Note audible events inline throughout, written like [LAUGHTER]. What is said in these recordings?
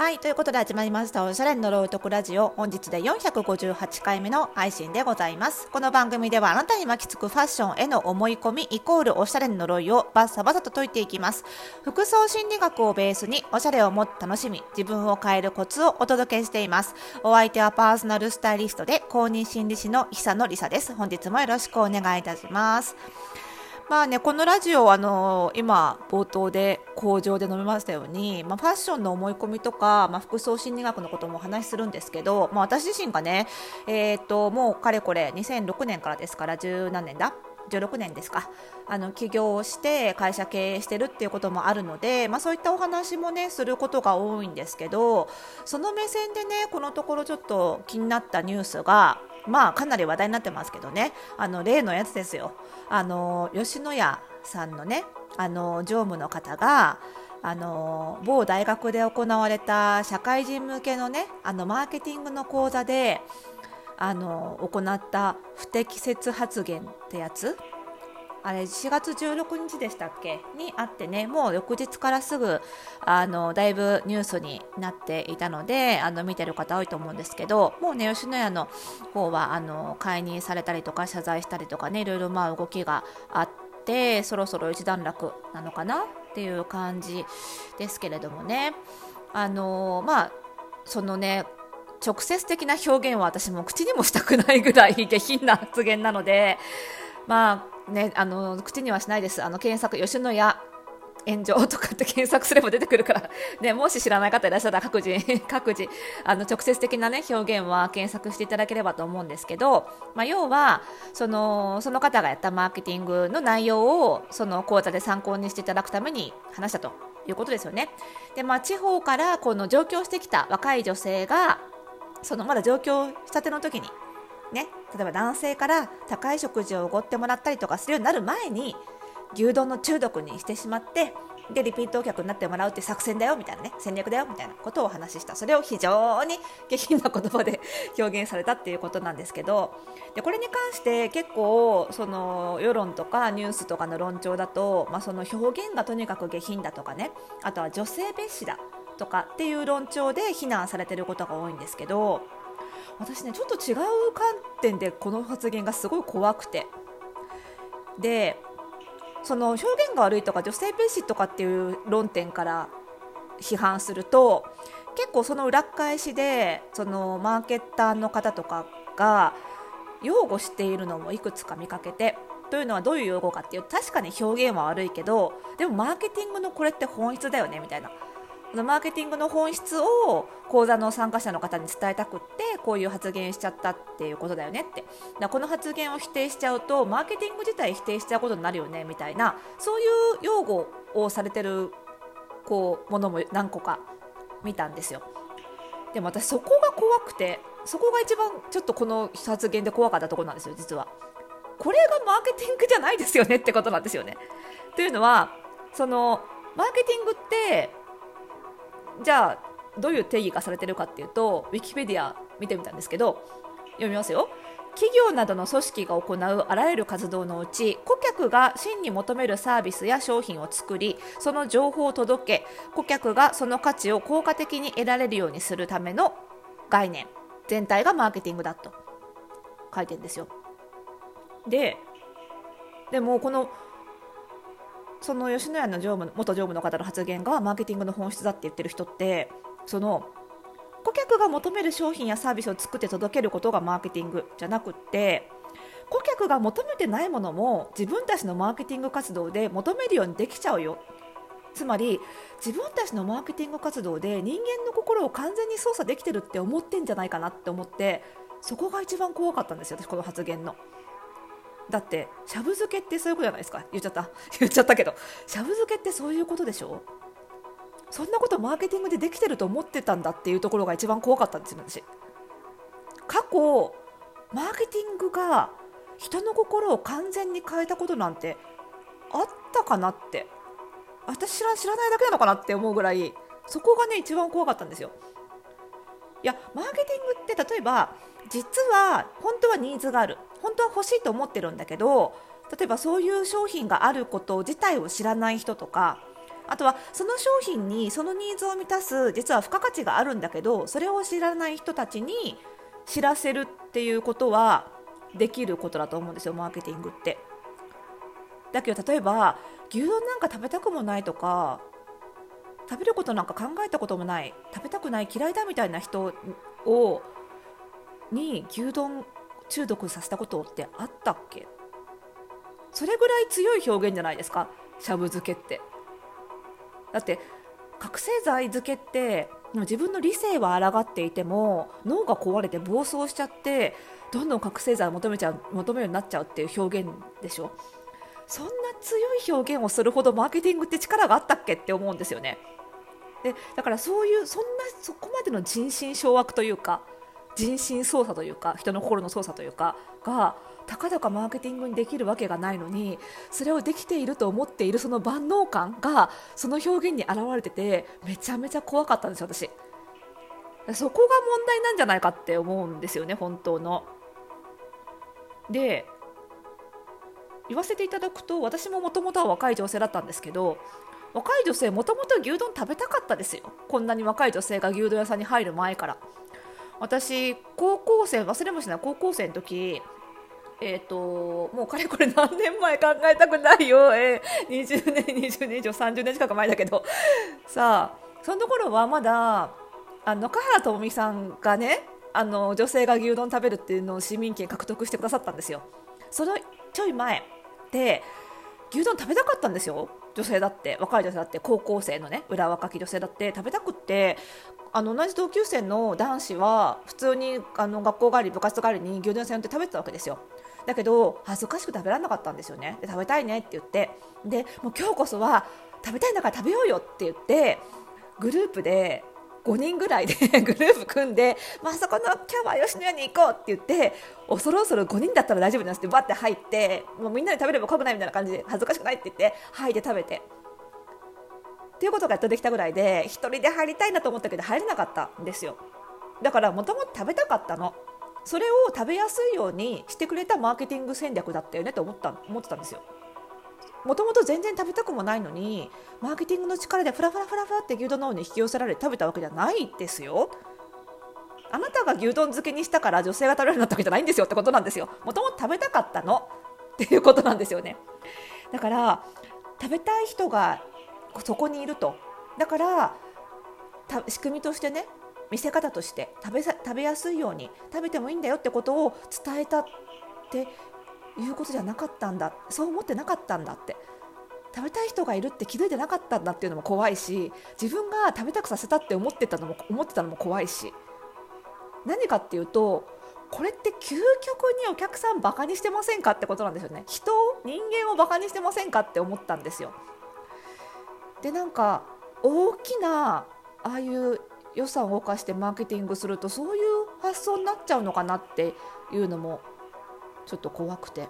はい、ということで始まりました。おしゃれの呪いとくラジオ。本日で458回目の配信でございます。この番組ではあなたに巻きつくファッションへの思い込みイコールおしゃれの呪いをバッサバサと解いていきます。服装心理学をベースにおしゃれをもっと楽しみ自分を変えるコツをお届けしています。お相手はパーソナルスタイリストで公認心理師の久野里沙です。本日もよろしくお願いいたします。まあね、このラジオ、あの今、冒頭で工場で飲みましたように、まあ、ファッションの思い込みとか、まあ、服装心理学のこともお話しするんですけど、まあ、私自身がね、えーと、もうかれこれ2006年からですから10何年だ？16年ですか。あの起業して会社経営してるっていうこともあるので、まあ、そういったお話もねすることが多いんですけどその目線でねこのところちょっと気になったニュースがまあかなり話題になってますけどね。あの例のやつですよ。あの吉野家さんのねあの常務の方があの某大学で行われた社会人向けのねあのマーケティングの講座であの行った不適切発言ってやつ。あれ4月16日でしたっけ？にあってねもう翌日からすぐあのだいぶニュースになっていたのであの見てる方多いと思うんですけどもうね吉野家の方はあの解任されたりとか謝罪したりとかねいろいろまあ動きがあってそろそろ一段落なのかなっていう感じですけれどもね。あのまあそのね直接的な表現は私も口にもしたくないぐらい下品な発言なのでまあね、あの口にはしないです、あの検索、吉野家炎上とかって検索すれば出てくるから、[LAUGHS] ね、もし知らない方いらっしゃったら各自、[LAUGHS] 各自あの直接的な、ね、表現は検索していただければと思うんですけど、まあ、要はそのその方がやったマーケティングの内容をその講座で参考にしていただくために話したということですよね。でまあ、地方からこの上京してきた若い女性がそのまだ上京したての時にね、例えば男性から高い食事をおごってもらったりとかするようになる前に牛丼の中毒にしてしまってでリピート客になってもらうって作戦だよみたいなね戦略だよみたいなことをお話しした。それを非常に下品な言葉で [LAUGHS] 表現されたっていうことなんですけどでこれに関して結構その世論とかニュースとかの論調だと、まあ、その表現がとにかく下品だとかねあとは女性蔑視だとかっていう論調で非難されてることが多いんですけど私ねちょっと違う観点でこの発言がすごい怖くて。でその表現が悪いとか女性蔑視とかっていう論点から批判すると結構その裏返しでそのマーケッターの方とかが擁護しているのもいくつか見かけてというのはどういう用語かっていう確かに表現は悪いけどでもマーケティングのこれって本質だよねみたいな。マーケティングの本質を講座の参加者の方に伝えたくってこういう発言しちゃったっていうことだよねって。だこの発言を否定しちゃうとマーケティング自体否定しちゃうことになるよねみたいな。そういう用語をされてるこうものも何個か見たんですよ。でも私そこが怖くてそこが一番ちょっとこの発言で怖かったところなんですよ実は。これがマーケティングじゃないですよねってことなんですよね。というのはそのマーケティングってじゃあどういう定義がされてるかっていうとウィキペディア見てみたんですけど読みますよ。企業などの組織が行うあらゆる活動のうち顧客が真に求めるサービスや商品を作りその情報を届け顧客がその価値を効果的に得られるようにするための概念全体がマーケティングだと書いてるんですよ。ででもこのその吉野家の常務元常務の方の発言がマーケティングの本質だって言ってる人ってその顧客が求める商品やサービスを作って届けることがマーケティングじゃなくって顧客が求めてないものも自分たちのマーケティング活動で求めるようにできちゃうよつまり自分たちのマーケティング活動で人間の心を完全に操作できてるって思ってんじゃないかなって思ってそこが一番怖かったんですよ私この発言の。だってしゃぶ漬けってそういうことじゃないですか？言っちゃった。[LAUGHS] 言っちゃったけど。しゃぶ漬けってそういうことでしょ？そんなことマーケティングでできてると思ってたんだっていうところが一番怖かったんですよ私。過去マーケティングが人の心を完全に変えたことなんてあったかなって。私知ら知らないだけなのかなって思うぐらいそこがね一番怖かったんですよ。いやマーケティングって例えば実は本当はニーズがある本当は欲しいと思ってるんだけど例えばそういう商品があること自体を知らない人とかあとはその商品にそのニーズを満たす実は付加価値があるんだけどそれを知らない人たちに知らせるっていうことはできることだと思うんですよマーケティングって。だけど例えば牛丼なんか食べたくもないとか食べることなんか考えたこともない食べたくない嫌いだみたいな人をに牛丼中毒させたことってあったっけ？それぐらい強い表現じゃないですか？しゃぶ漬けって。だって覚醒剤漬けって自分の理性は抗っていても脳が壊れて暴走しちゃってどんどん覚醒剤を求めちゃう求めるようになっちゃうっていう表現でしょ？そんな強い表現をするほどマーケティングって力があったっけって思うんですよね。でだからそういうそんなそこまでの人心掌握というか人心操作というか人の心の操作というかがたかだかマーケティングにできるわけがないのにそれをできていると思っているその万能感がその表現に現れててめちゃめちゃ怖かったんですよ私。そこが問題なんじゃないかって思うんですよね本当の。で言わせていただくと私ももともとは若い女性だったんですけど若い女性もともと牛丼食べたかったですよ。こんなに若い女性が牛丼屋さんに入る前から。私高校生忘れもしない。高校生の時え、ー、ともうかれこれ何年前考えたくないよ、えー、20年20年以上30年近く前だけど。さあその頃はまだあの中原智美さんがねあの女性が牛丼食べるっていうのを市民権獲得してくださったんですよ。そのちょい前で牛丼食べたかったんですよ。女性だって。若い女性だって。高校生のね裏若き女性だって。食べたくって。あの同じ同級生の男子は普通にあの学校帰り部活帰りに牛丼屋さん寄って食べてたわけですよ。だけど恥ずかしく食べられなかったんですよね。で食べたいねって言って。でもう今日こそは食べたいんだから食べようよって言ってグループで5人ぐらいで [LAUGHS] グループ組んで、まあそこのキャバ吉野家に行こうって言って恐る恐る5人だったら大丈夫なんですってバッて入ってもうみんなで食べれば怖くないみたいな感じで恥ずかしくないって言って入って食べて。っていうことがやっとできたぐらいで1人で入りたいなと思ったけど入れなかったんですよ。だからもともと食べたかったの。それを食べやすいようにしてくれたマーケティング戦略だったよねと思った思ってたんですよ。もともと全然食べたくもないのにマーケティングの力でフラフラフラフラって牛丼の方に引き寄せられて食べたわけじゃないですよ。あなたが牛丼漬けにしたから女性が食べるようになったわけじゃないんですよってことなんですよ。もともと食べたかったの。っていうことなんですよね。だから食べたい人がそこにいると。だから仕組みとしてね見せ方として食べ食べやすいように食べてもいいんだよってことを伝えたっていうことじゃなかったんだ。そう思ってなかったんだって。食べたい人がいるって気づいてなかったんだっていうのも怖いし自分が食べたくさせたって思ってたのも思ってたのも怖いし。何かっていうとこれって究極にお客さんバカにしてませんかってことなんですよね。人人間をバカにしてませんかって思ったんですよ。でなんか大きなああいう予算を動かしてマーケティングするとそういう発想になっちゃうのかなっていうのもちょっと怖くて。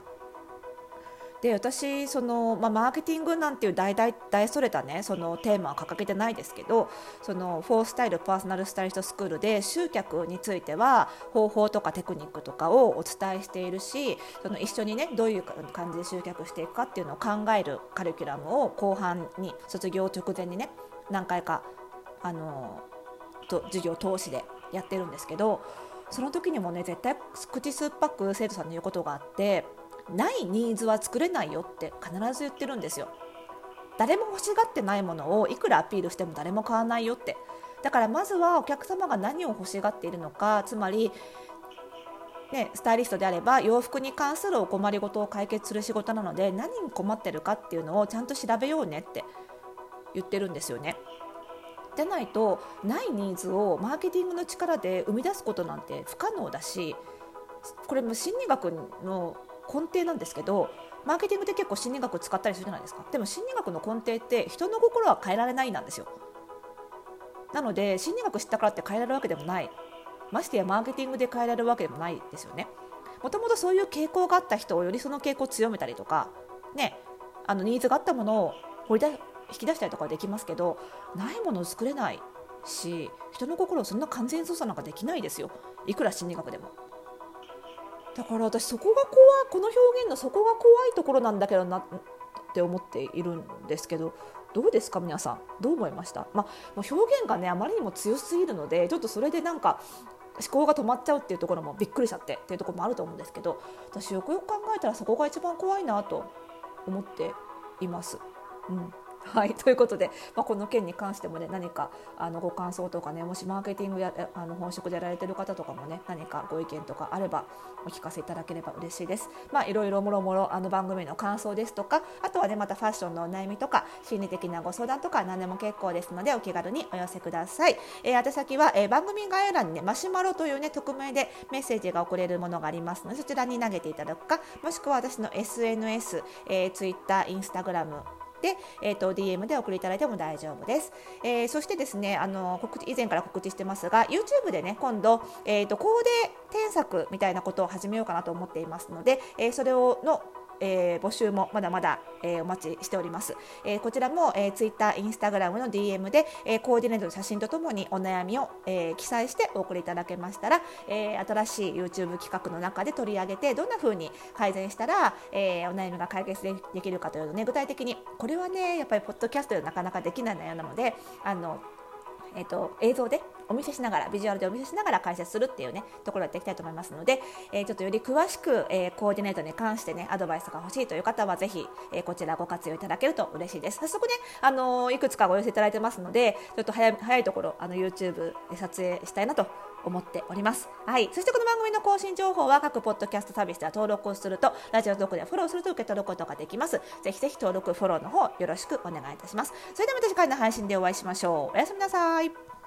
で私その、まあ、マーケティングなんていう大大大それたねそのテーマは掲げてないですけどそのフォースタイルパーソナルスタイリストスクールで集客については方法とかテクニックとかをお伝えしているしその一緒にねどういう感じで集客していくかっていうのを考えるカリキュラムを後半に卒業直前にね何回かあのと授業通しでやってるんですけどその時にもね絶対口酸っぱく生徒さんの言うことがあってないニーズは作れないよって必ず言ってるんですよ誰も欲しがってないものをいくらアピールしても誰も買わないよってだからまずはお客様が何を欲しがっているのかつまりね、スタイリストであれば洋服に関するお困りごとを解決する仕事なので何に困ってるかっていうのをちゃんと調べようねって言ってるんですよね。でないとないニーズをマーケティングの力で生み出すことなんて不可能だしこれも心理学の根底なんですけどマーケティングって結構心理学使ったりするじゃないですか。でも心理学の根底って人の心は変えられないなんですよ。なので心理学知ったからって変えられるわけでもない。ましてやマーケティングで変えられるわけでもないですよね。もともとそういう傾向があった人をよりその傾向を強めたりとかねあのニーズがあったものを掘り出引き出したりとかできますけどないものを作れないし人の心をそんな完全操作なんかできないですよいくら心理学でも。だから私そこが怖いこの表現のそこが怖いところなんだけどなって思っているんですけどどうですか皆さん？どう思いました、まあ、表現がねあまりにも強すぎるのでちょっとそれでなんか思考が止まっちゃうっていうところもびっくりしちゃってっていうところもあると思うんですけど私よくよく考えたらそこが一番怖いなと思っています。うん [LAUGHS] はい、ということで、まあ、この件に関してもね何かあのご感想とかねもしマーケティングやあの本職でやられてる方とかもね何かご意見とかあればお聞かせいただければ嬉しいです。まあ、いろいろもろもろあの番組の感想ですとかあとはねまたファッションのお悩みとか心理的なご相談とか何でも結構ですのでお気軽にお寄せください。えー、宛先は、えー、番組概要欄にねマシュマロというね匿名でメッセージが送れるものがありますのでそちらに投げていただくかもしくは私の SNS、えー、Twitter、Instagram、えーと、DM で送りいただいても大丈夫です。えー、そしてですねあの告知以前から告知してますが YouTube でね今度、えーと、コーデ添削みたいなことを始めようかなと思っていますので、えー、それをのえー、募集もまだまだ、えー、お待ちしております。えー、こちらも、えー、Twitter、Instagram の DM で、えー、コーディネートの写真とともにお悩みを、えー、記載してお送りいただけましたら、えー、新しい YouTube 企画の中で取り上げてどんな風に改善したら、えー、お悩みが解決できるかというのをね具体的にこれはねやっぱりポッドキャストではなかなかできない内容なのであのえーと、映像でお見せしながらビジュアルでお見せしながら解説するっていうねところをやっていきたいと思いますので、えー、ちょっとより詳しく、えー、コーディネートに関してねアドバイスが欲しいという方はぜひ、えー、こちらご活用いただけると嬉しいです。早速ね、あのいくつかご寄せいただいてますのでちょっと早い早いところあの YouTube で撮影したいなと思っております。はい。そしてこの番組の更新情報は各ポッドキャストサービスでは登録をすると、ラジオトークでフォローすると受け取ることができます。ぜひぜひ登録、フォローの方よろしくお願いいたします。それではまた次回の配信でお会いしましょう。おやすみなさい。